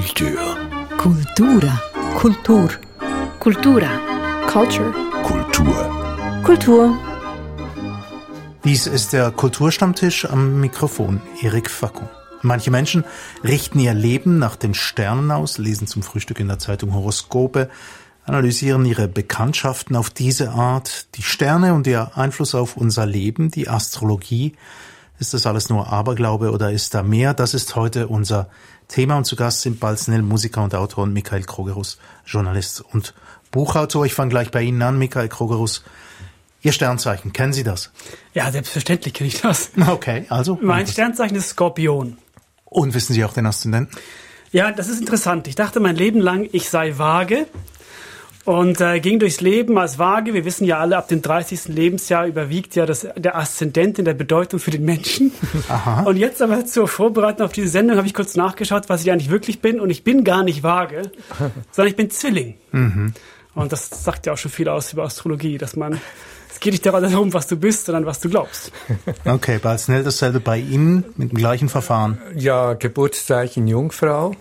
Kultur. Kultura. Kultur. Kultura. Culture. Kultur. Kultur. Dies ist der Kulturstammtisch am Mikrofon, Erik Facko. Manche Menschen richten ihr Leben nach den Sternen aus, lesen zum Frühstück in der Zeitung Horoskope, analysieren ihre Bekanntschaften auf diese Art, die Sterne und ihr Einfluss auf unser Leben, die Astrologie. Ist das alles nur Aberglaube oder ist da mehr? Das ist heute unser Thema und zu Gast sind Balznell, Musiker und Autor und Michael Krogerus, Journalist und Buchautor. Ich fange gleich bei Ihnen an, Michael Krogerus. Ihr Sternzeichen, kennen Sie das? Ja, selbstverständlich kenne ich das. Okay, also. Mein Sternzeichen ist Skorpion. Und wissen Sie auch den Aszendenten? Ja, das ist interessant. Ich dachte mein Leben lang, ich sei vage und äh, ging durchs Leben als vage. Wir wissen ja alle, ab dem 30. Lebensjahr überwiegt ja das, der Aszendent in der Bedeutung für den Menschen. Aha. Und jetzt aber zur Vorbereitung auf diese Sendung habe ich kurz nachgeschaut, was ich eigentlich wirklich bin. Und ich bin gar nicht vage, sondern ich bin Zwilling. Und das sagt ja auch schon viel aus über Astrologie, dass man, es geht nicht darum, was du bist, sondern was du glaubst. Okay, Balznell dasselbe bei Ihnen mit dem gleichen Verfahren. Ja, Geburtszeichen Jungfrau.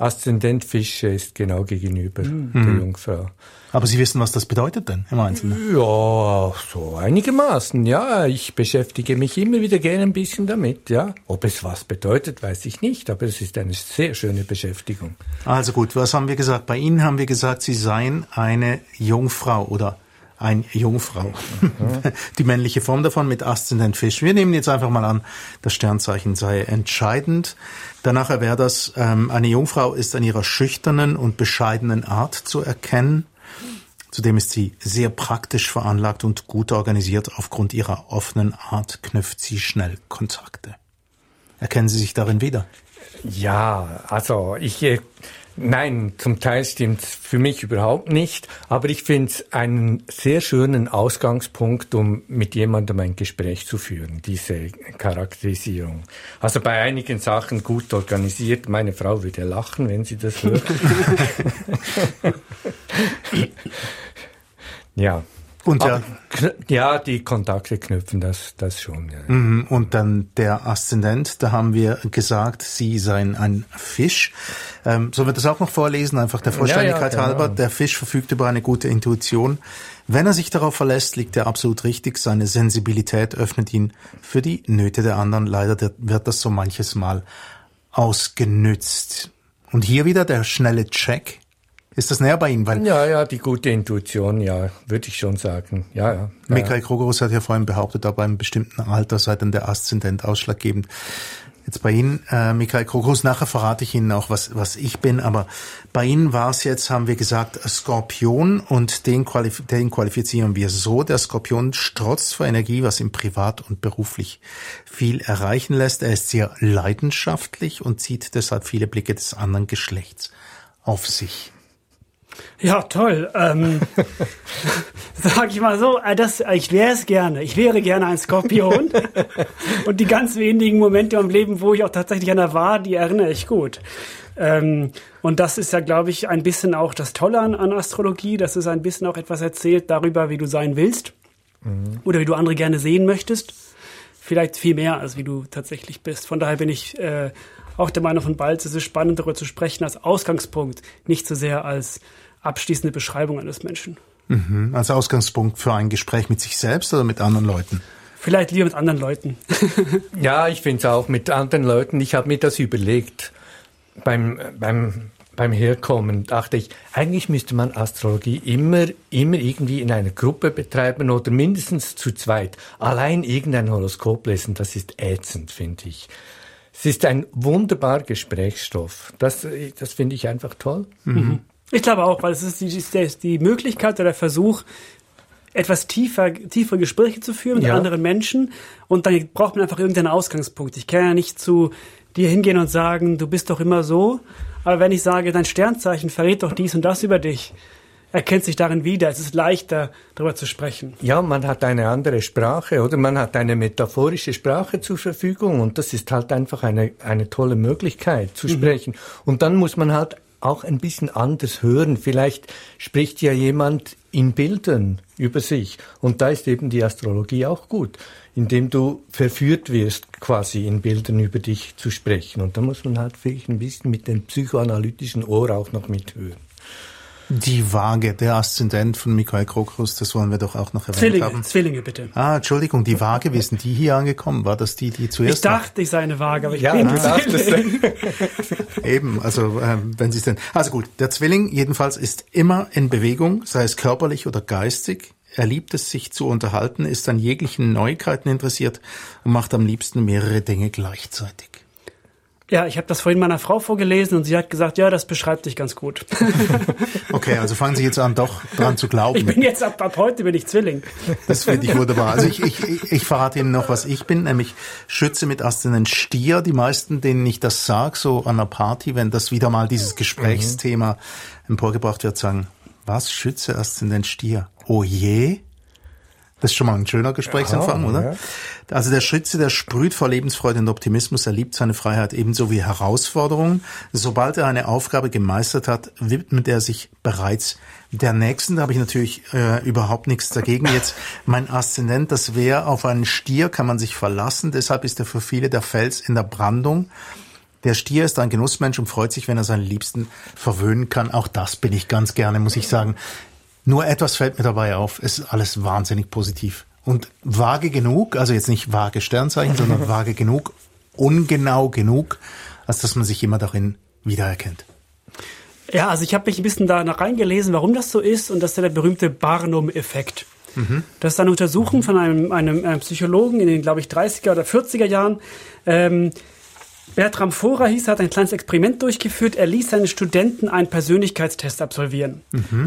Aszendent Fische ist genau gegenüber der Jungfrau. Aber Sie wissen, was das bedeutet denn im Einzelnen? Ja, so einigermaßen. Ja, ich beschäftige mich immer wieder gerne ein bisschen damit. Ja, ob es was bedeutet, weiß ich nicht, aber es ist eine sehr schöne Beschäftigung. Also gut, was haben wir gesagt? Bei Ihnen haben wir gesagt, Sie seien eine Jungfrau oder ein Jungfrau. Die männliche Form davon mit Aszendent Fisch. Wir nehmen jetzt einfach mal an, das Sternzeichen sei entscheidend. Danach wäre das, ähm, eine Jungfrau ist an ihrer schüchternen und bescheidenen Art zu erkennen. Zudem ist sie sehr praktisch veranlagt und gut organisiert. Aufgrund ihrer offenen Art knüpft sie schnell Kontakte. Erkennen Sie sich darin wieder? Ja, also ich, äh, nein, zum Teil stimmt's für mich überhaupt nicht, aber ich finde es einen sehr schönen Ausgangspunkt, um mit jemandem ein Gespräch zu führen, diese Charakterisierung. Also bei einigen Sachen gut organisiert, meine Frau würde lachen, wenn sie das hört. ja. Und der, Aber, kn- ja, die Kontakte knüpfen, das, das schon. Ja. Mhm, Und dann der Aszendent, da haben wir gesagt, Sie seien ein Fisch. Ähm, sollen wir das auch noch vorlesen, einfach der Vollständigkeit Ja, ja, genau. halber? Der Fisch verfügt über eine gute Intuition. Wenn er sich darauf verlässt, liegt er absolut richtig. Seine Sensibilität öffnet ihn für die Nöte der anderen. Leider der- wird das so manches Mal ausgenützt. Und hier wieder der schnelle Check. Ist das näher bei Ihnen? Weil Ja, ja, die gute Intuition, ja, würde ich schon sagen. Ja, ja. Michael Krogerus hat ja vorhin behauptet, ab einem bestimmten Alter sei dann der Aszendent ausschlaggebend. Jetzt bei Ihnen, äh, Michael Krogerus, nachher verrate ich Ihnen auch, was, was ich bin, aber bei Ihnen war es jetzt, haben wir gesagt, Skorpion und den, qualif den qualifizieren wir so. Der Skorpion strotzt vor Energie, was ihm privat und beruflich viel erreichen lässt. Er ist sehr leidenschaftlich und zieht deshalb viele Blicke des anderen Geschlechts auf sich. Ja, toll. Ähm, sag ich mal so, äh, das, ich wäre es gerne. Ich wäre gerne ein Skorpion. Und die ganz wenigen Momente im Leben, wo ich auch tatsächlich einer war, die erinnere ich gut. Ähm, und das ist ja, glaube ich, ein bisschen auch das Tolle an, an Astrologie, dass es ein bisschen auch etwas erzählt darüber, wie du sein willst oder wie du andere gerne sehen möchtest. Vielleicht viel mehr, als wie du tatsächlich bist. Von daher bin ich äh, auch der Meinung von Balz, es ist spannend, darüber zu sprechen als Ausgangspunkt, nicht so sehr als abschließende Beschreibung eines Menschen. Mhm. Als Ausgangspunkt für ein Gespräch mit sich selbst oder mit anderen Leuten? Vielleicht lieber mit anderen Leuten. Ja, ich finde es auch mit anderen Leuten. Ich habe mir das überlegt beim, beim, beim Herkommen. Dachte ich, eigentlich müsste man Astrologie immer, immer irgendwie in einer Gruppe betreiben oder mindestens zu zweit. Allein irgendein Horoskop lesen, das ist ätzend, finde ich. Es ist ein wunderbarer Gesprächsstoff. Das, das finde ich einfach toll. Ich glaube auch, weil es ist die, die Möglichkeit oder der Versuch, etwas tiefer, tiefere Gespräche zu führen mit Ja. anderen Menschen. Und dann braucht man einfach irgendeinen Ausgangspunkt. Ich kann ja nicht zu dir hingehen und sagen, du bist doch immer so. Aber wenn ich sage, dein Sternzeichen verrät doch dies und das über dich, erkennt sich darin wieder. Es ist leichter, darüber zu sprechen. Ja, man hat eine andere Sprache oder man hat eine metaphorische Sprache zur Verfügung und das ist halt einfach eine, eine tolle Möglichkeit zu sprechen. Und dann muss man halt auch ein bisschen anders hören. Vielleicht spricht ja jemand in Bildern über sich. Und da ist eben die Astrologie auch gut, indem du verführt wirst, quasi in Bildern über dich zu sprechen. Und da muss man halt vielleicht ein bisschen mit dem psychoanalytischen Ohr auch noch mithören. Die Waage, der Aszendent von Michael Krokrus, das wollen wir doch auch noch erwähnt Zwillinge, haben. Zwillinge bitte. Ah, Entschuldigung, die Waage, wie sind die hier angekommen? War das die, die zuerst Ich dachte, ich sei eine Waage, aber ich Ja, bin du war? Eben, also ähm, wenn Sie es denn. Also gut, der Zwilling jedenfalls ist immer in Bewegung, sei es körperlich oder geistig. Er liebt es, sich zu unterhalten, ist an jeglichen Neuigkeiten interessiert und macht am liebsten mehrere Dinge gleichzeitig. Ja, ich habe das vorhin meiner Frau vorgelesen und sie hat gesagt, ja, das beschreibt dich ganz gut. Okay, also fangen Sie jetzt an, doch dran zu glauben. Ich bin jetzt ab, ab heute bin ich Zwilling. Das finde ich wunderbar. Also ich, ich, ich, ich verrate Ihnen noch, was ich bin, nämlich Schütze mit Aszendent Stier. Die meisten, denen ich das sage, so an einer Party, wenn das wieder mal dieses Gesprächsthema emporgebracht wird, sagen, was, Schütze Aszendent Stier? Oh je? Das ist schon mal ein schöner Gesprächsanfang, Ja, oder? ja. Also der Schütze, der sprüht vor Lebensfreude und Optimismus, er liebt seine Freiheit ebenso wie Herausforderungen. Sobald er eine Aufgabe gemeistert hat, widmet er sich bereits der nächsten. Da habe ich natürlich äh, überhaupt nichts dagegen. Jetzt mein Aszendent, das wäre auf einen Stier, kann man sich verlassen. Deshalb ist er für viele der Fels in der Brandung. Der Stier ist ein Genussmensch und freut sich, wenn er seinen Liebsten verwöhnen kann. Auch das bin ich ganz gerne, muss ich sagen. Nur etwas fällt mir dabei auf. Es ist alles wahnsinnig positiv. Und vage genug, also jetzt nicht vage Sternzeichen, sondern vage genug, ungenau genug, als dass man sich immer darin wiedererkennt. Ja, also ich habe mich ein bisschen da reingelesen, warum das so ist und das ist ja der berühmte Barnum-Effekt. Das ist eine Untersuchung von einem, einem, einem Psychologen in den, glaube ich, 30er oder 40er Jahren. Ähm, Bertram Forer hieß, er hat ein kleines Experiment durchgeführt. Er ließ seine Studenten einen Persönlichkeitstest absolvieren.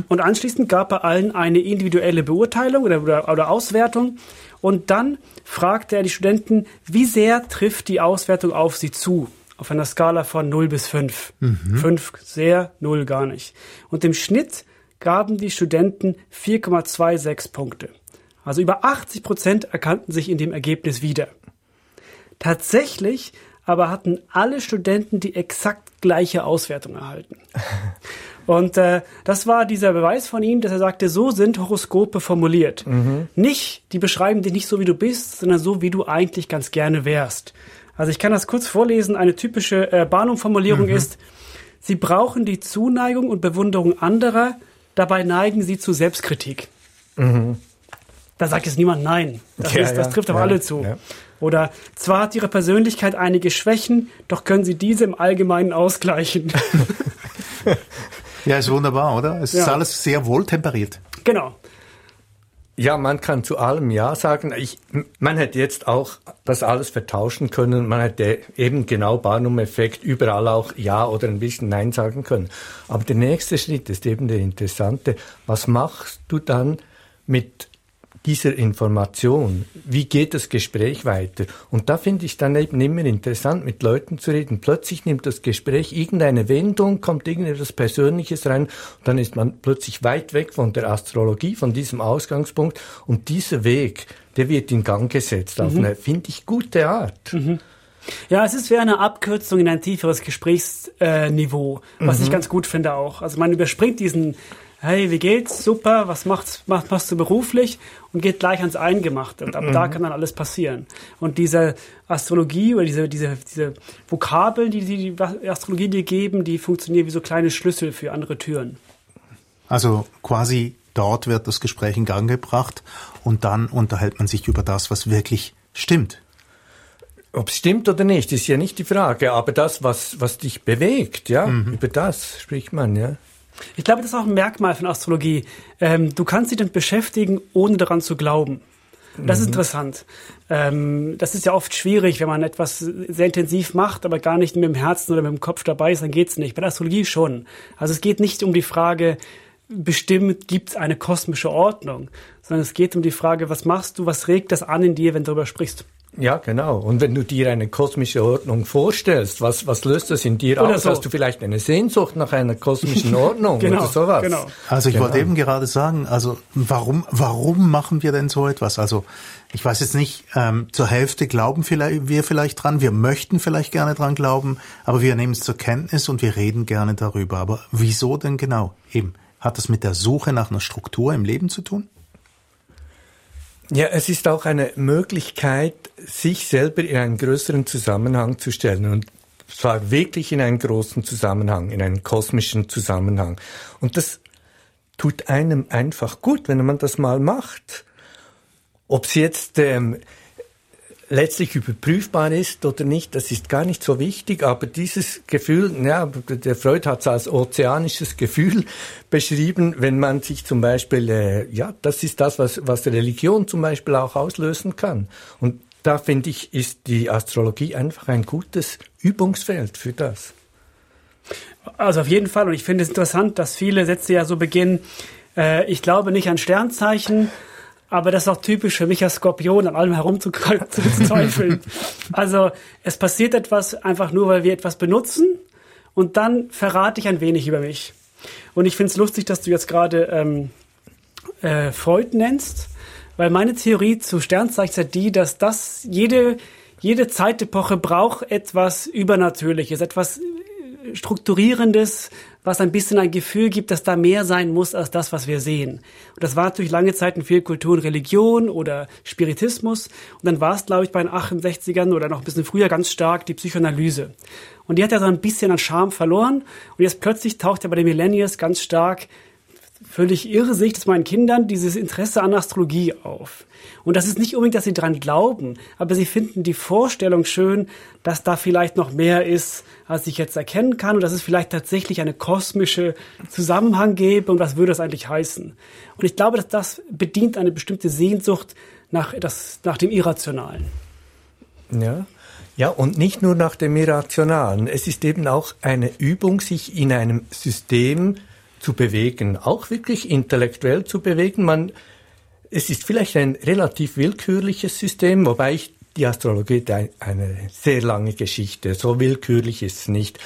Und anschließend gab er allen eine individuelle Beurteilung oder, oder, oder Auswertung. Und dann fragte er die Studenten, wie sehr trifft die Auswertung auf sie zu? Auf einer Skala von 0 bis 5. 5 sehr, 0 gar nicht. Und im Schnitt gaben die Studenten 4,26 Punkte. Also über 80 Prozent erkannten sich in dem Ergebnis wieder. Tatsächlich aber hatten alle Studenten die exakt gleiche Auswertung erhalten. Und äh, das war dieser Beweis von ihm, dass er sagte, so sind Horoskope formuliert. Nicht, die beschreiben dich nicht so, wie du bist, sondern so, wie du eigentlich ganz gerne wärst. Also ich kann das kurz vorlesen. Eine typische äh, Barnum-Formulierung ist, sie brauchen die Zuneigung und Bewunderung anderer, dabei neigen sie zu Selbstkritik. Da sagt jetzt niemand nein. Das, Ja, ist, das ja, trifft auf ja, alle zu. Oder zwar hat ihre Persönlichkeit einige Schwächen, doch können sie diese im Allgemeinen ausgleichen. Ja, ist wunderbar, oder? Es ist Ja. alles sehr wohltemperiert. genau. Ja, man kann zu allem Ja sagen. Ich, man hätte jetzt auch das alles vertauschen können. Man hätte eben genau Barnum-Effekt überall auch Ja oder ein bisschen Nein sagen können. Aber der nächste Schritt ist eben der interessante. Was machst du dann mit dieser Information? Wie geht das Gespräch weiter? Und da finde ich dann eben immer interessant, mit Leuten zu reden. Plötzlich nimmt das Gespräch irgendeine Wendung, kommt irgendetwas Persönliches rein und dann ist man plötzlich weit weg von der Astrologie, von diesem Ausgangspunkt und dieser Weg, der wird in Gang gesetzt auf eine, finde ich, gute Art. Ja, es ist wie eine Abkürzung in ein tieferes Gesprächsniveau, äh, was Mhm. ich ganz gut finde auch. Also man überspringt diesen, hey, wie geht's? Super, was machst, machst, machst du beruflich? Und geht gleich ans Eingemachte. Und ab Mhm. da kann dann alles passieren. Und diese Astrologie oder diese, diese, diese Vokabeln, die die die Astrologie dir geben, die funktionieren wie so kleine Schlüssel für andere Türen. Also quasi dort wird das Gespräch in Gang gebracht und dann unterhält man sich über das, was wirklich stimmt. Ob es stimmt oder nicht, ist ja nicht die Frage, aber das, was, was dich bewegt, ja, über das spricht man, ja. Ich glaube, das ist auch ein Merkmal von Astrologie. Ähm, du kannst dich damit beschäftigen, ohne daran zu glauben. Das ist interessant. Ähm, das ist ja oft schwierig, wenn man etwas sehr intensiv macht, aber gar nicht mit dem Herzen oder mit dem Kopf dabei ist, dann geht's nicht. Bei der Astrologie schon. Also es geht nicht um die Frage, bestimmt gibt es eine kosmische Ordnung, sondern es geht um die Frage, was machst du, was regt das an in dir, wenn du darüber sprichst. Ja, genau. Und wenn du dir eine kosmische Ordnung vorstellst, was, was löst das in dir Oder aus? so. Hast du vielleicht eine Sehnsucht nach einer kosmischen Ordnung Genau, oder sowas? genau. Also ich Genau. wollte eben gerade sagen, also warum, warum machen wir denn so etwas? Also ich weiß jetzt nicht, ähm, zur Hälfte glauben vielleicht, wir vielleicht dran, wir möchten vielleicht gerne dran glauben, aber wir nehmen es zur Kenntnis und wir reden gerne darüber. Aber wieso denn genau? Eben, hat das mit der Suche nach einer Struktur im Leben zu tun? Ja, es ist auch eine Möglichkeit, sich selber in einen größeren Zusammenhang zu stellen und zwar wirklich in einen großen Zusammenhang, in einen kosmischen Zusammenhang. Und das tut einem einfach gut, wenn man das mal macht. Ob es jetzt ähm, letztlich überprüfbar ist oder nicht, das ist gar nicht so wichtig, aber dieses Gefühl, ja, der Freud hat es als ozeanisches Gefühl beschrieben, wenn man sich zum Beispiel, äh, ja, das ist das, was, was Religion zum Beispiel auch auslösen kann. Und da finde ich, ist die Astrologie einfach ein gutes Übungsfeld für das. Also auf jeden Fall. Und ich finde es interessant, dass viele Sätze ja so beginnen, äh, ich glaube nicht an Sternzeichen, aber das ist auch typisch für mich als Skorpion, an allem herumzuzweifeln. also es passiert etwas einfach nur, weil wir etwas benutzen und dann verrate ich ein wenig über mich. Und ich finde es lustig, dass du jetzt gerade ähm, äh, Freud nennst, weil meine Theorie zu Sternzeichen ist ja die, dass das jede, jede Zeitepoche braucht etwas Übernatürliches, etwas Strukturierendes, was ein bisschen ein Gefühl gibt, dass da mehr sein muss als das, was wir sehen. Und das war natürlich lange Zeit in vielen Kulturen Religion oder Spiritismus. Und dann war es, glaube ich, bei den 68ern oder noch ein bisschen früher ganz stark die Psychoanalyse. Und die hat ja so ein bisschen an Charme verloren. Und jetzt plötzlich taucht ja bei den Millennials ganz stark völlig irrsicht es meinen Kindern dieses Interesse an Astrologie auf. Und das ist nicht unbedingt, dass sie dran glauben, aber sie finden die Vorstellung schön, dass da vielleicht noch mehr ist, als ich jetzt erkennen kann und dass es vielleicht tatsächlich eine kosmische Zusammenhang gäbe und was würde das eigentlich heißen. Und ich glaube, dass das bedient eine bestimmte Sehnsucht nach, das, nach dem Irrationalen. Ja. Ja, und nicht nur nach dem Irrationalen. Es ist eben auch eine Übung, sich in einem System zu bewegen, auch wirklich intellektuell zu bewegen. Man, es ist vielleicht ein relativ willkürliches System, wobei ich die Astrologie eine sehr lange Geschichte. So willkürlich ist es nicht.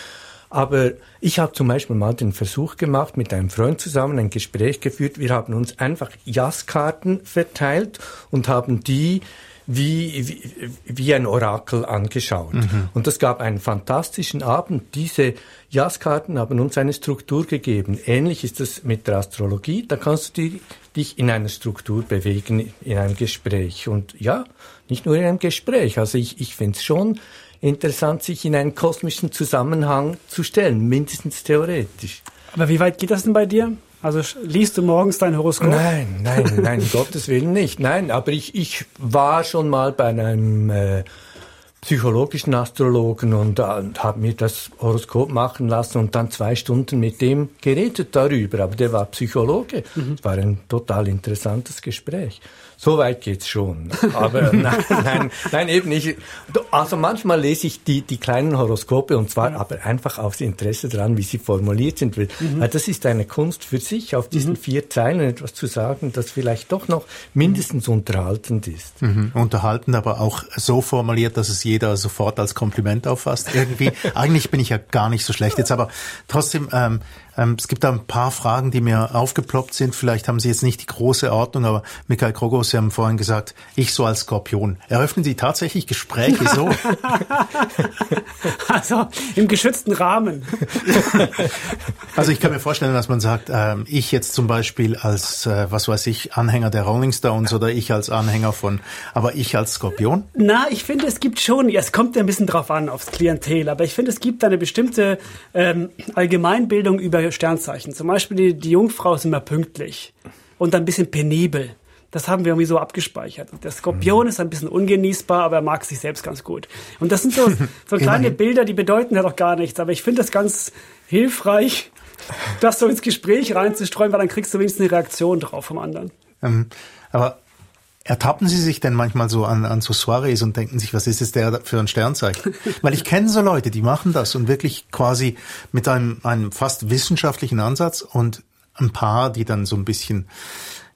Aber ich habe zum Beispiel mal den Versuch gemacht, mit einem Freund zusammen ein Gespräch geführt. Wir haben uns einfach Jazzkarten verteilt und haben die wie, wie, wie ein Orakel angeschaut. Und das gab einen fantastischen Abend. Diese Jazzkarten haben uns eine Struktur gegeben. Ähnlich ist das mit der Astrologie. Da kannst du dich in einer Struktur bewegen, in einem Gespräch. Und ja, nicht nur in einem Gespräch. Also ich, ich finde es schon interessant, sich in einen kosmischen Zusammenhang zu stellen, mindestens theoretisch. Aber wie weit geht das denn bei dir? Also liest du morgens dein Horoskop? Nein, nein, nein, Gottes Willen nicht. Nein, aber ich, ich war schon mal bei einem äh, psychologischen Astrologen und, äh, und habe mir das Horoskop machen lassen und dann zwei Stunden mit dem geredet darüber. Aber der war Psychologe. Es war ein total interessantes Gespräch. So weit geht's schon. Aber nein, nein, nein, eben nicht. Also manchmal lese ich die, die kleinen Horoskope und zwar aber einfach aufs Interesse dran, wie sie formuliert sind. Weil weil das ist eine Kunst für sich, auf diesen vier Zeilen etwas zu sagen, das vielleicht doch noch mindestens unterhaltend ist. Mhm. Unterhaltend, aber auch so formuliert, dass es jeder sofort als Kompliment auffasst. Irgendwie, eigentlich bin ich ja gar nicht so schlecht jetzt, aber trotzdem, ähm, es gibt da ein paar Fragen, die mir aufgeploppt sind. Vielleicht haben Sie jetzt nicht die große Ordnung, aber Michael Krogos, Sie haben vorhin gesagt, ich so als Skorpion. Eröffnen Sie tatsächlich Gespräche so? Also im geschützten Rahmen. Also ich kann mir vorstellen, dass man sagt, ähm, ich jetzt zum Beispiel als, äh, was weiß ich, Anhänger der Rolling Stones oder ich als Anhänger von, aber ich als Skorpion? Na, ich finde, es gibt schon, ja, es kommt ja ein bisschen drauf an, aufs Klientel, aber ich finde, es gibt eine bestimmte ähm, Allgemeinbildung über Sternzeichen. Zum Beispiel die, die Jungfrau ist immer pünktlich und ein bisschen penibel. Das haben wir irgendwie so abgespeichert. Der Skorpion ist ein bisschen ungenießbar, aber er mag sich selbst ganz gut. Und das sind so, so kleine Bilder, die bedeuten ja doch gar nichts. Aber ich finde das ganz hilfreich, das so ins Gespräch reinzustreuen, weil dann kriegst du wenigstens eine Reaktion drauf vom anderen. Ähm, aber ertappen Sie sich denn manchmal so an, an so Soirees und denken sich, was ist es der für ein Sternzeichen? Weil ich kenne so Leute, die machen das und wirklich quasi mit einem, einem fast wissenschaftlichen Ansatz und ein paar, die dann so ein bisschen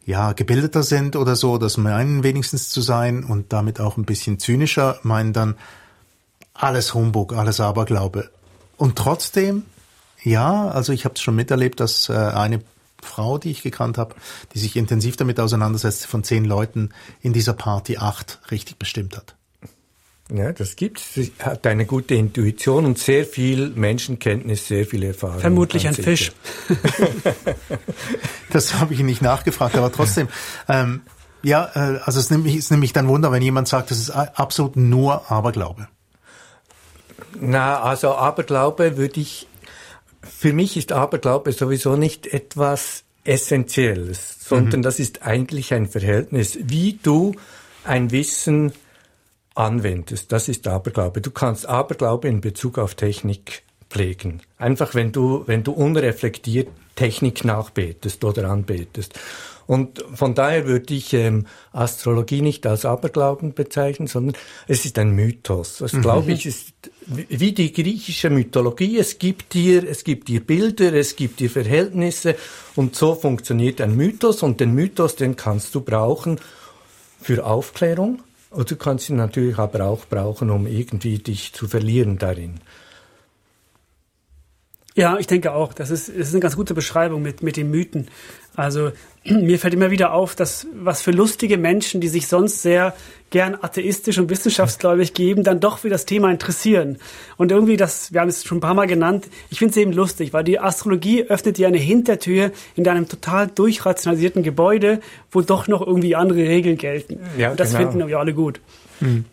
ja, gebildeter sind oder so, das meinen wenigstens zu sein und damit auch ein bisschen zynischer, meinen dann alles Humbug, alles Aberglaube. Und trotzdem, ja, also ich habe es schon miterlebt, dass äh, eine Frau, die ich gekannt habe, die sich intensiv damit auseinandersetzt, von zehn Leuten in dieser Party acht richtig bestimmt hat. Ja, das gibt's. Sie hat eine gute Intuition und sehr viel Menschenkenntnis, sehr viel Erfahrung. Vermutlich ein Fisch. das habe ich nicht nachgefragt, aber trotzdem. Ähm, ja, äh, also es nimmt, mich, es nimmt mich dann Wunder, wenn jemand sagt, das ist absolut nur Aberglaube. Na, also Aberglaube würde ich, für mich ist Aberglaube sowieso nicht etwas Essentielles, sondern mhm. das ist eigentlich ein Verhältnis, wie du ein Wissen anwendest. Das ist Aberglaube. Du kannst Aberglaube in Bezug auf Technik pflegen. Einfach wenn du, wenn du unreflektiert Technik nachbetest oder anbetest. Und von daher würde ich ähm, Astrologie nicht als Aberglauben bezeichnen, sondern es ist ein Mythos. Das mhm. glaube ich ist wie die griechische Mythologie. Es gibt dir, es gibt dir Bilder, es gibt dir Verhältnisse und so funktioniert ein Mythos und den Mythos, den kannst du brauchen für Aufklärung und du kannst ihn natürlich aber auch brauchen, um irgendwie dich zu verlieren darin. Ja, ich denke auch. Das ist, das ist eine ganz gute Beschreibung mit, mit den Mythen. Also mir fällt immer wieder auf, dass was für lustige Menschen, die sich sonst sehr gern atheistisch und wissenschaftsgläubig geben, dann doch für das Thema interessieren. Und irgendwie das, wir haben es schon ein paar Mal genannt, ich finde es eben lustig, weil die Astrologie öffnet dir eine Hintertür in deinem total durchrationalisierten Gebäude, wo doch noch irgendwie andere Regeln gelten. Ja, und das genau. finden wir alle gut. Hm.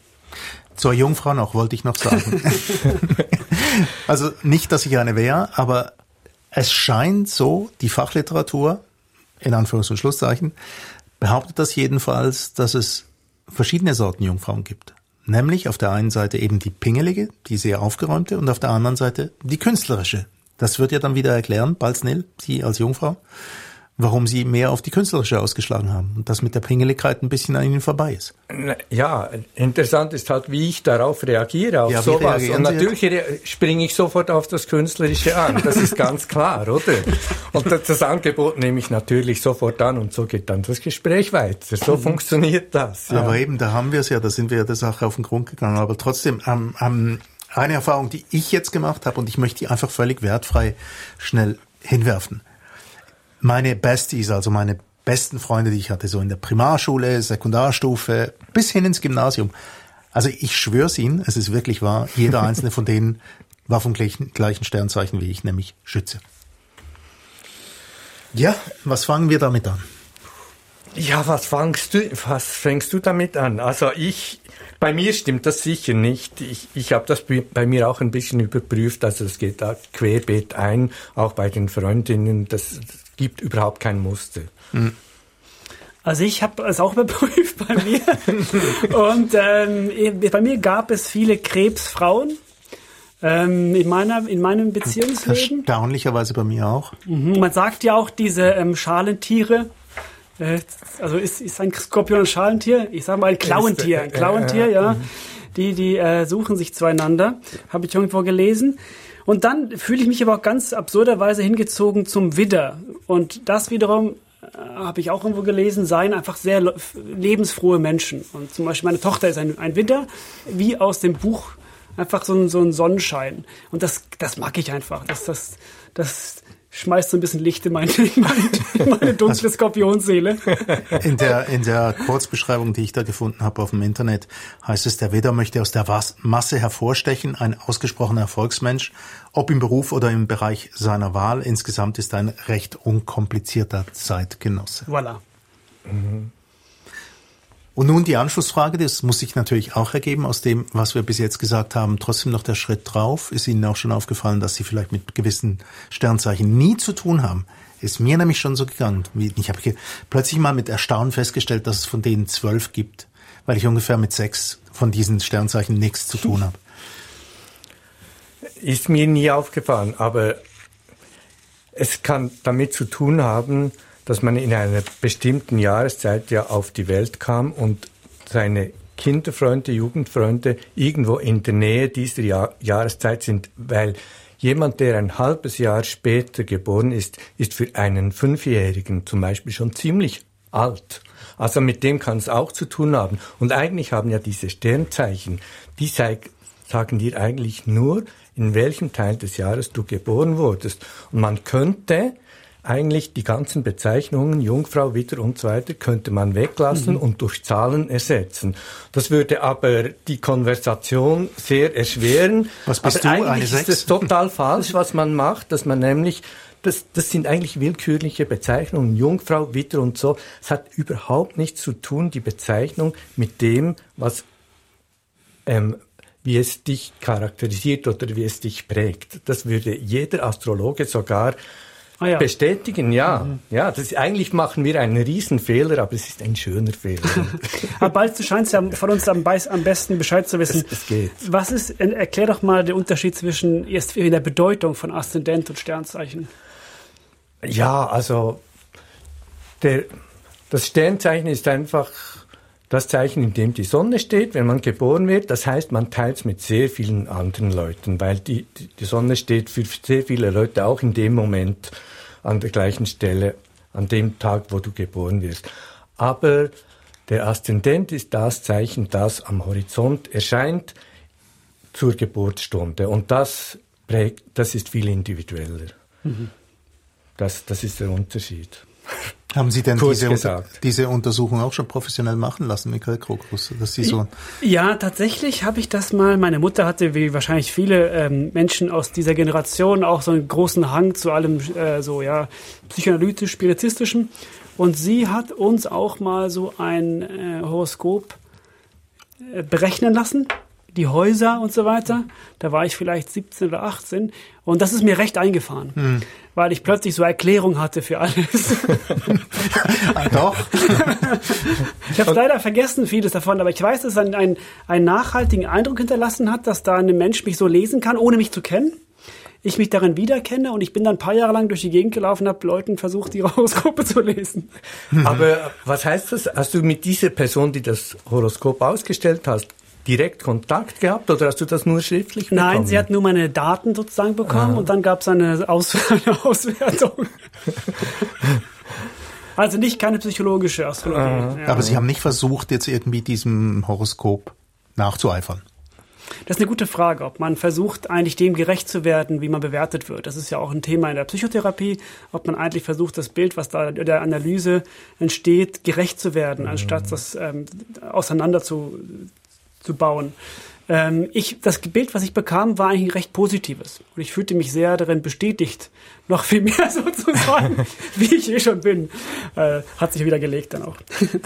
Zur Jungfrau noch, wollte ich noch sagen. also nicht, dass ich eine wäre, aber es scheint so, die Fachliteratur, in Anführungs- und Schlusszeichen, behauptet das jedenfalls, dass es verschiedene Sorten Jungfrauen gibt. Nämlich auf der einen Seite eben die pingelige, die sehr aufgeräumte und auf der anderen Seite die künstlerische. Das wird ja dann wieder erklären, Balznil, Sie als Jungfrau warum sie mehr auf die künstlerische ausgeschlagen haben und das mit der Pingeligkeit ein bisschen an ihnen vorbei ist. Ja, interessant ist halt, wie ich darauf reagiere, auf ja, sowas. Und natürlich springe ich sofort auf das Künstlerische an, das ist ganz klar, oder? Und das Angebot nehme ich natürlich sofort an und so geht dann das Gespräch weiter. So mhm. funktioniert das. Ja. Aber eben, da haben wir es ja, da sind wir ja der Sache auf den Grund gegangen. Aber trotzdem, ähm, ähm, eine Erfahrung, die ich jetzt gemacht habe und ich möchte die einfach völlig wertfrei schnell hinwerfen meine Besties, also meine besten Freunde, die ich hatte, so in der Primarschule, Sekundarstufe, bis hin ins Gymnasium. Also ich schwör's Ihnen, es ist wirklich wahr, jeder einzelne von denen war vom gleichen, Sternzeichen wie ich, nämlich Schütze. Ja, was fangen wir damit an? Ja, was fängst du, was fängst du damit an? Also ich, bei mir stimmt das sicher nicht. Ich, ich habe das bei mir auch ein bisschen überprüft. Also es geht da querbeet ein, auch bei den Freundinnen. Das, gibt überhaupt kein Muster. Mhm. Also ich habe es auch überprüft bei mir. und ähm, bei mir gab es viele Krebsfrauen. Ähm, in, meiner, in meinem Beziehungsleben. Erstaunlicherweise bei mir auch. Mhm. Man sagt ja auch, diese ähm, Schalentiere, äh, also ist, ist ein Skorpion ein Schalentier? Ich sage mal ein Klauentier. Ein Klauentier, ja. Die, die äh, suchen sich zueinander. Habe ich irgendwo gelesen. Und dann fühle ich mich aber auch ganz absurderweise hingezogen zum Widder. Und das wiederum äh, habe ich auch irgendwo gelesen, seien einfach sehr lebensfrohe Menschen. Und zum Beispiel meine Tochter ist ein, ein Widder, wie aus dem Buch einfach so ein, so ein Sonnenschein. Und das, das mag ich einfach. Das, das, das, schmeißt so ein bisschen Licht in meine, in meine, in meine dunkle Skorpionseele. In der, in der Kurzbeschreibung, die ich da gefunden habe auf dem Internet, heißt es, der Widder möchte aus der Masse hervorstechen, ein ausgesprochener Erfolgsmensch, ob im Beruf oder im Bereich seiner Wahl. Insgesamt ist ein recht unkomplizierter Zeitgenosse. Voilà. Mhm. Und nun die Anschlussfrage, das muss sich natürlich auch ergeben aus dem, was wir bis jetzt gesagt haben. Trotzdem noch der Schritt drauf. Ist Ihnen auch schon aufgefallen, dass Sie vielleicht mit gewissen Sternzeichen nie zu tun haben? Ist mir nämlich schon so gegangen. Ich habe plötzlich mal mit Erstaunen festgestellt, dass es von denen zwölf gibt, weil ich ungefähr mit sechs von diesen Sternzeichen nichts zu tun habe. Ist mir nie aufgefallen, aber es kann damit zu tun haben, dass man in einer bestimmten Jahreszeit ja auf die Welt kam und seine Kinderfreunde, Jugendfreunde irgendwo in der Nähe dieser Jahr Jahreszeit sind, weil jemand, der ein halbes Jahr später geboren ist, ist für einen Fünfjährigen zum Beispiel schon ziemlich alt. Also mit dem kann es auch zu tun haben. Und eigentlich haben ja diese Sternzeichen, die sagen dir eigentlich nur, in welchem Teil des Jahres du geboren wurdest. Und man könnte eigentlich die ganzen Bezeichnungen Jungfrau, Widder und so weiter könnte man weglassen mhm. und durch Zahlen ersetzen. Das würde aber die Konversation sehr erschweren. Was bist aber du? Eine eigentlich ist es total falsch, was man macht, dass man nämlich das, das sind eigentlich willkürliche Bezeichnungen, Jungfrau, Widder und so. Es hat überhaupt nichts zu tun, die Bezeichnung mit dem, was ähm, wie es dich charakterisiert oder wie es dich prägt. Das würde jeder Astrologe sogar Ah, ja. Bestätigen, ja. Mhm. Ja, das eigentlich machen wir einen Riesenfehler, aber es ist ein schöner Fehler. aber bald du scheinst ja von uns am, am besten Bescheid zu wissen. Es, es, geht. Was ist, erklär doch mal den Unterschied zwischen erst in der Bedeutung von Aszendent und Sternzeichen. Ja, also der, das Sternzeichen ist einfach das Zeichen, in dem die Sonne steht, wenn man geboren wird. Das heißt, man teilt es mit sehr vielen anderen Leuten, weil die, die Sonne steht für sehr viele Leute auch in dem Moment an der gleichen Stelle, an dem Tag, wo du geboren wirst. Aber der Aszendent ist das Zeichen, das am Horizont erscheint zur Geburtsstunde. Und das prägt, das ist viel individueller. Mhm. Das, das ist der Unterschied. Haben Sie denn diese, unter, diese, Untersuchung auch schon professionell machen lassen, Michael Krokus? Dass Sie so ja, tatsächlich habe ich das mal. Meine Mutter hatte, wie wahrscheinlich viele ähm, Menschen aus dieser Generation, auch so einen großen Hang zu allem äh, so ja psychoanalytisch, spiritistischen. Und sie hat uns auch mal so ein äh, Horoskop äh, berechnen lassen die Häuser und so weiter. Da war ich vielleicht 17 oder 18 und das ist mir recht eingefahren, hm. weil ich plötzlich so Erklärung hatte für alles. ah, doch. ich habe leider vergessen vieles davon, aber ich weiß, dass es einen, einen, einen nachhaltigen Eindruck hinterlassen hat, dass da ein Mensch mich so lesen kann, ohne mich zu kennen ich mich darin wiederkenne und ich bin dann ein paar Jahre lang durch die Gegend gelaufen und habe Leuten versucht, ihre Horoskope zu lesen. Aber was heißt das? Hast du mit dieser Person, die das Horoskop ausgestellt hast, direkt Kontakt gehabt oder hast du das nur schriftlich bekommen? Nein, sie hat nur meine Daten sozusagen bekommen ah. und dann gab es eine, Aus eine Auswertung. also nicht keine psychologische Astrologie. Ah. Ja. Aber Sie haben nicht versucht, jetzt irgendwie diesem Horoskop nachzueifern. Das ist eine gute Frage, ob man versucht, eigentlich dem gerecht zu werden, wie man bewertet wird. Das ist ja auch ein Thema in der Psychotherapie, ob man eigentlich versucht, das Bild, was da in der Analyse entsteht, gerecht zu werden, mhm. anstatt das ähm, auseinander zu, bauen. Ähm, ich, das Bild, was ich bekam, war eigentlich ein recht positives. Und ich fühlte mich sehr darin bestätigt, noch viel mehr sozusagen, wie ich eh schon bin. Äh, hat sich wieder gelegt dann auch.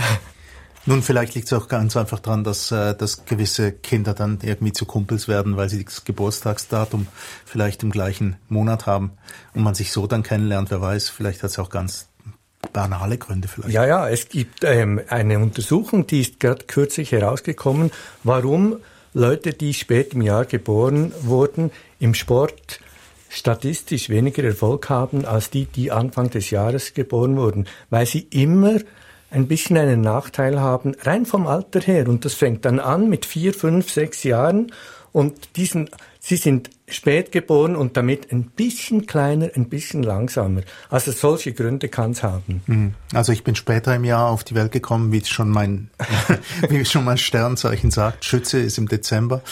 Nun, vielleicht liegt es auch ganz einfach daran, dass, äh, dass gewisse Kinder dann irgendwie zu Kumpels werden, weil sie das Geburtstagsdatum vielleicht im gleichen Monat haben und man sich so dann kennenlernt. Wer weiß, vielleicht hat es auch ganz banale Gründe vielleicht. Ja, ja, es gibt ähm, eine Untersuchung, die ist gerade kürzlich herausgekommen, warum Leute, die spät im Jahr geboren wurden, im Sport statistisch weniger Erfolg haben als die, die Anfang des Jahres geboren wurden, weil sie immer ein bisschen einen Nachteil haben, rein vom Alter her. Und das fängt dann an mit vier, fünf, sechs Jahren. Und diesen Sie sind spät geboren und damit ein bisschen kleiner, ein bisschen langsamer. Also solche Gründe kann es haben. Mhm. Also ich bin später im Jahr auf die Welt gekommen, wie schon mein, wie schon mein Sternzeichen sagt. Schütze ist im Dezember.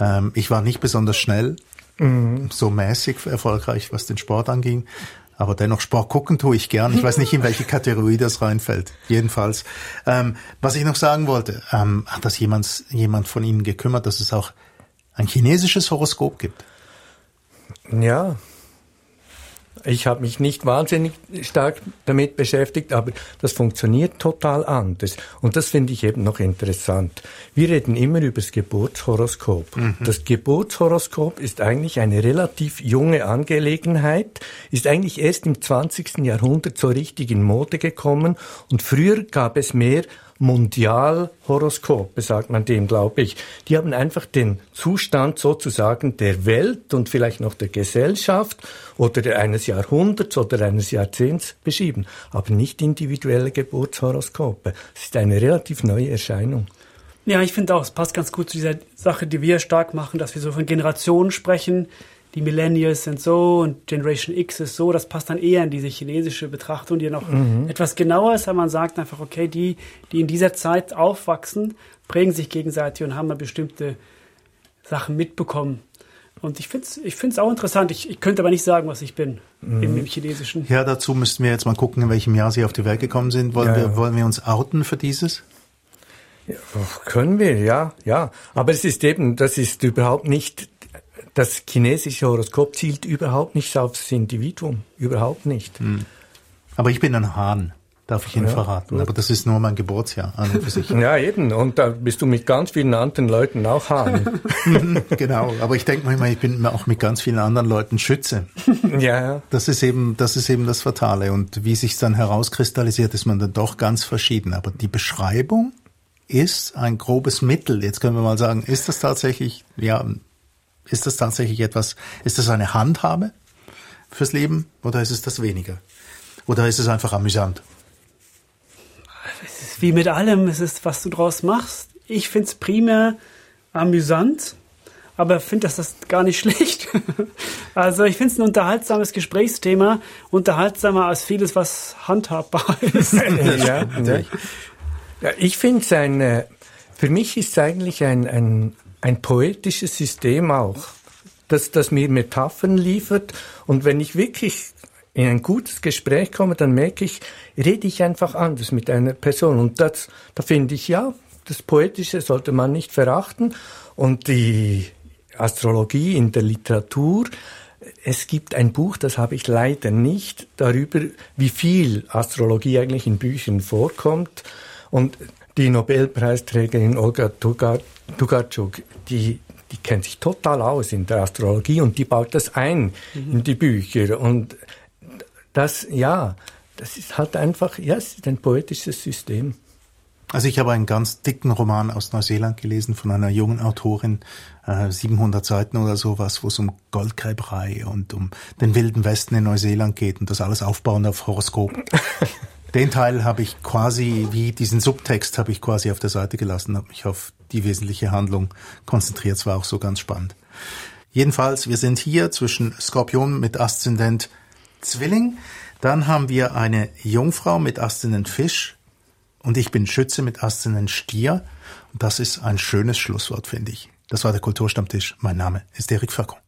Ähm, ich war nicht besonders schnell, mhm. so mäßig erfolgreich, was den Sport anging. Aber dennoch Sport gucken tue ich gern. Ich weiß nicht, in welche Kategorie das reinfällt. Jedenfalls. Ähm, was ich noch sagen wollte, ähm, hat das jemand, jemand von Ihnen gekümmert, dass es auch ein chinesisches Horoskop gibt. Ja, ich habe mich nicht wahnsinnig stark damit beschäftigt, aber das funktioniert total anders. Und das finde ich eben noch interessant. Wir reden immer über das Geburtshoroskop. Mhm. Das Geburtshoroskop ist eigentlich eine relativ junge Angelegenheit, ist eigentlich erst im 20. Jahrhundert so richtig in Mode gekommen und früher gab es mehr Mondialhoroskope, sagt man dem, glaube ich. Die haben einfach den Zustand sozusagen der Welt und vielleicht noch der Gesellschaft oder eines Jahrhunderts oder eines Jahrzehnts beschrieben, aber nicht individuelle Geburtshoroskope. Es ist eine relativ neue Erscheinung. Ja, ich finde auch, es passt ganz gut zu dieser Sache, die wir stark machen, dass wir so von Generationen sprechen, die Millennials sind so und Generation X ist so, das passt dann eher in diese chinesische Betrachtung, die noch mhm. etwas genauer ist, weil man sagt einfach, okay, die, die in dieser Zeit aufwachsen, prägen sich gegenseitig und haben bestimmte Sachen mitbekommen. Und ich finde es ich find's auch interessant. Ich, ich könnte aber nicht sagen, was ich bin mhm. im, im, Chinesischen. Ja, dazu müssten wir jetzt mal gucken, in welchem Jahr Sie auf die Welt gekommen sind. Wollen, ja, wir, wollen wir uns outen für dieses? Ja, können wir, ja, ja. Aber es ist eben, das ist überhaupt nicht das chinesische Horoskop zielt überhaupt nicht aufs Individuum, überhaupt nicht. Hm. Aber ich bin ein Hahn, darf ich Ihnen ja, verraten. Gut. Aber das ist nur mein Geburtsjahr an und für sich. Ja, eben. Und da bist du mit ganz vielen anderen Leuten auch Hahn. genau. Aber ich denke manchmal, ich bin auch mit ganz vielen anderen Leuten Schütze. ja, ja. Das ist eben, das ist eben das Fatale. Und wie sich dann herauskristallisiert, ist man dann doch ganz verschieden. Aber die Beschreibung ist ein grobes Mittel. Jetzt können wir mal sagen, ist das tatsächlich, ja, ist das tatsächlich etwas, ist das eine Handhabe fürs Leben oder ist es das weniger? Oder ist es einfach amüsant? Es ist wie mit allem, es ist, was du draus machst. Ich finde es primär amüsant, aber finde das, das gar nicht schlecht. also ich finde es ein unterhaltsames Gesprächsthema, unterhaltsamer als vieles, was handhabbar ist. ja, ja. ja ich finde es ein, äh, für mich ist es eigentlich ein, ein ein poetisches System auch, das, das mir Metaphern liefert. Und wenn ich wirklich in ein gutes Gespräch komme, dann merke ich, rede ich einfach anders mit einer Person. Und das, da finde ich, ja, das Poetische sollte man nicht verachten. Und die Astrologie in der Literatur, es gibt ein Buch, das habe ich leider nicht, darüber, wie viel Astrologie eigentlich in Büchern vorkommt. Und die Nobelpreisträgerin Olga Tugatschuk, die, die kennt sich total aus in der Astrologie und die baut das ein mhm. in die Bücher. Und das, ja, das ist halt einfach, ja, es ist ein poetisches System. Also ich habe einen ganz dicken Roman aus Neuseeland gelesen von einer jungen Autorin, äh, 700 Seiten oder sowas, wo es um Goldgräberei und um den wilden Westen in Neuseeland geht und das alles aufbauend auf Horoskop. Den Teil habe ich quasi, wie diesen Subtext habe ich quasi auf der Seite gelassen, habe mich auf die wesentliche Handlung konzentriert. Es war auch so ganz spannend. Jedenfalls, wir sind hier zwischen Skorpion mit Aszendent Zwilling. Dann haben wir eine Jungfrau mit Aszendent Fisch. Und ich bin Schütze mit Aszendent Stier. Und das ist ein schönes Schlusswort, finde ich. Das war der Kulturstammtisch. Mein Name ist Erik Facon.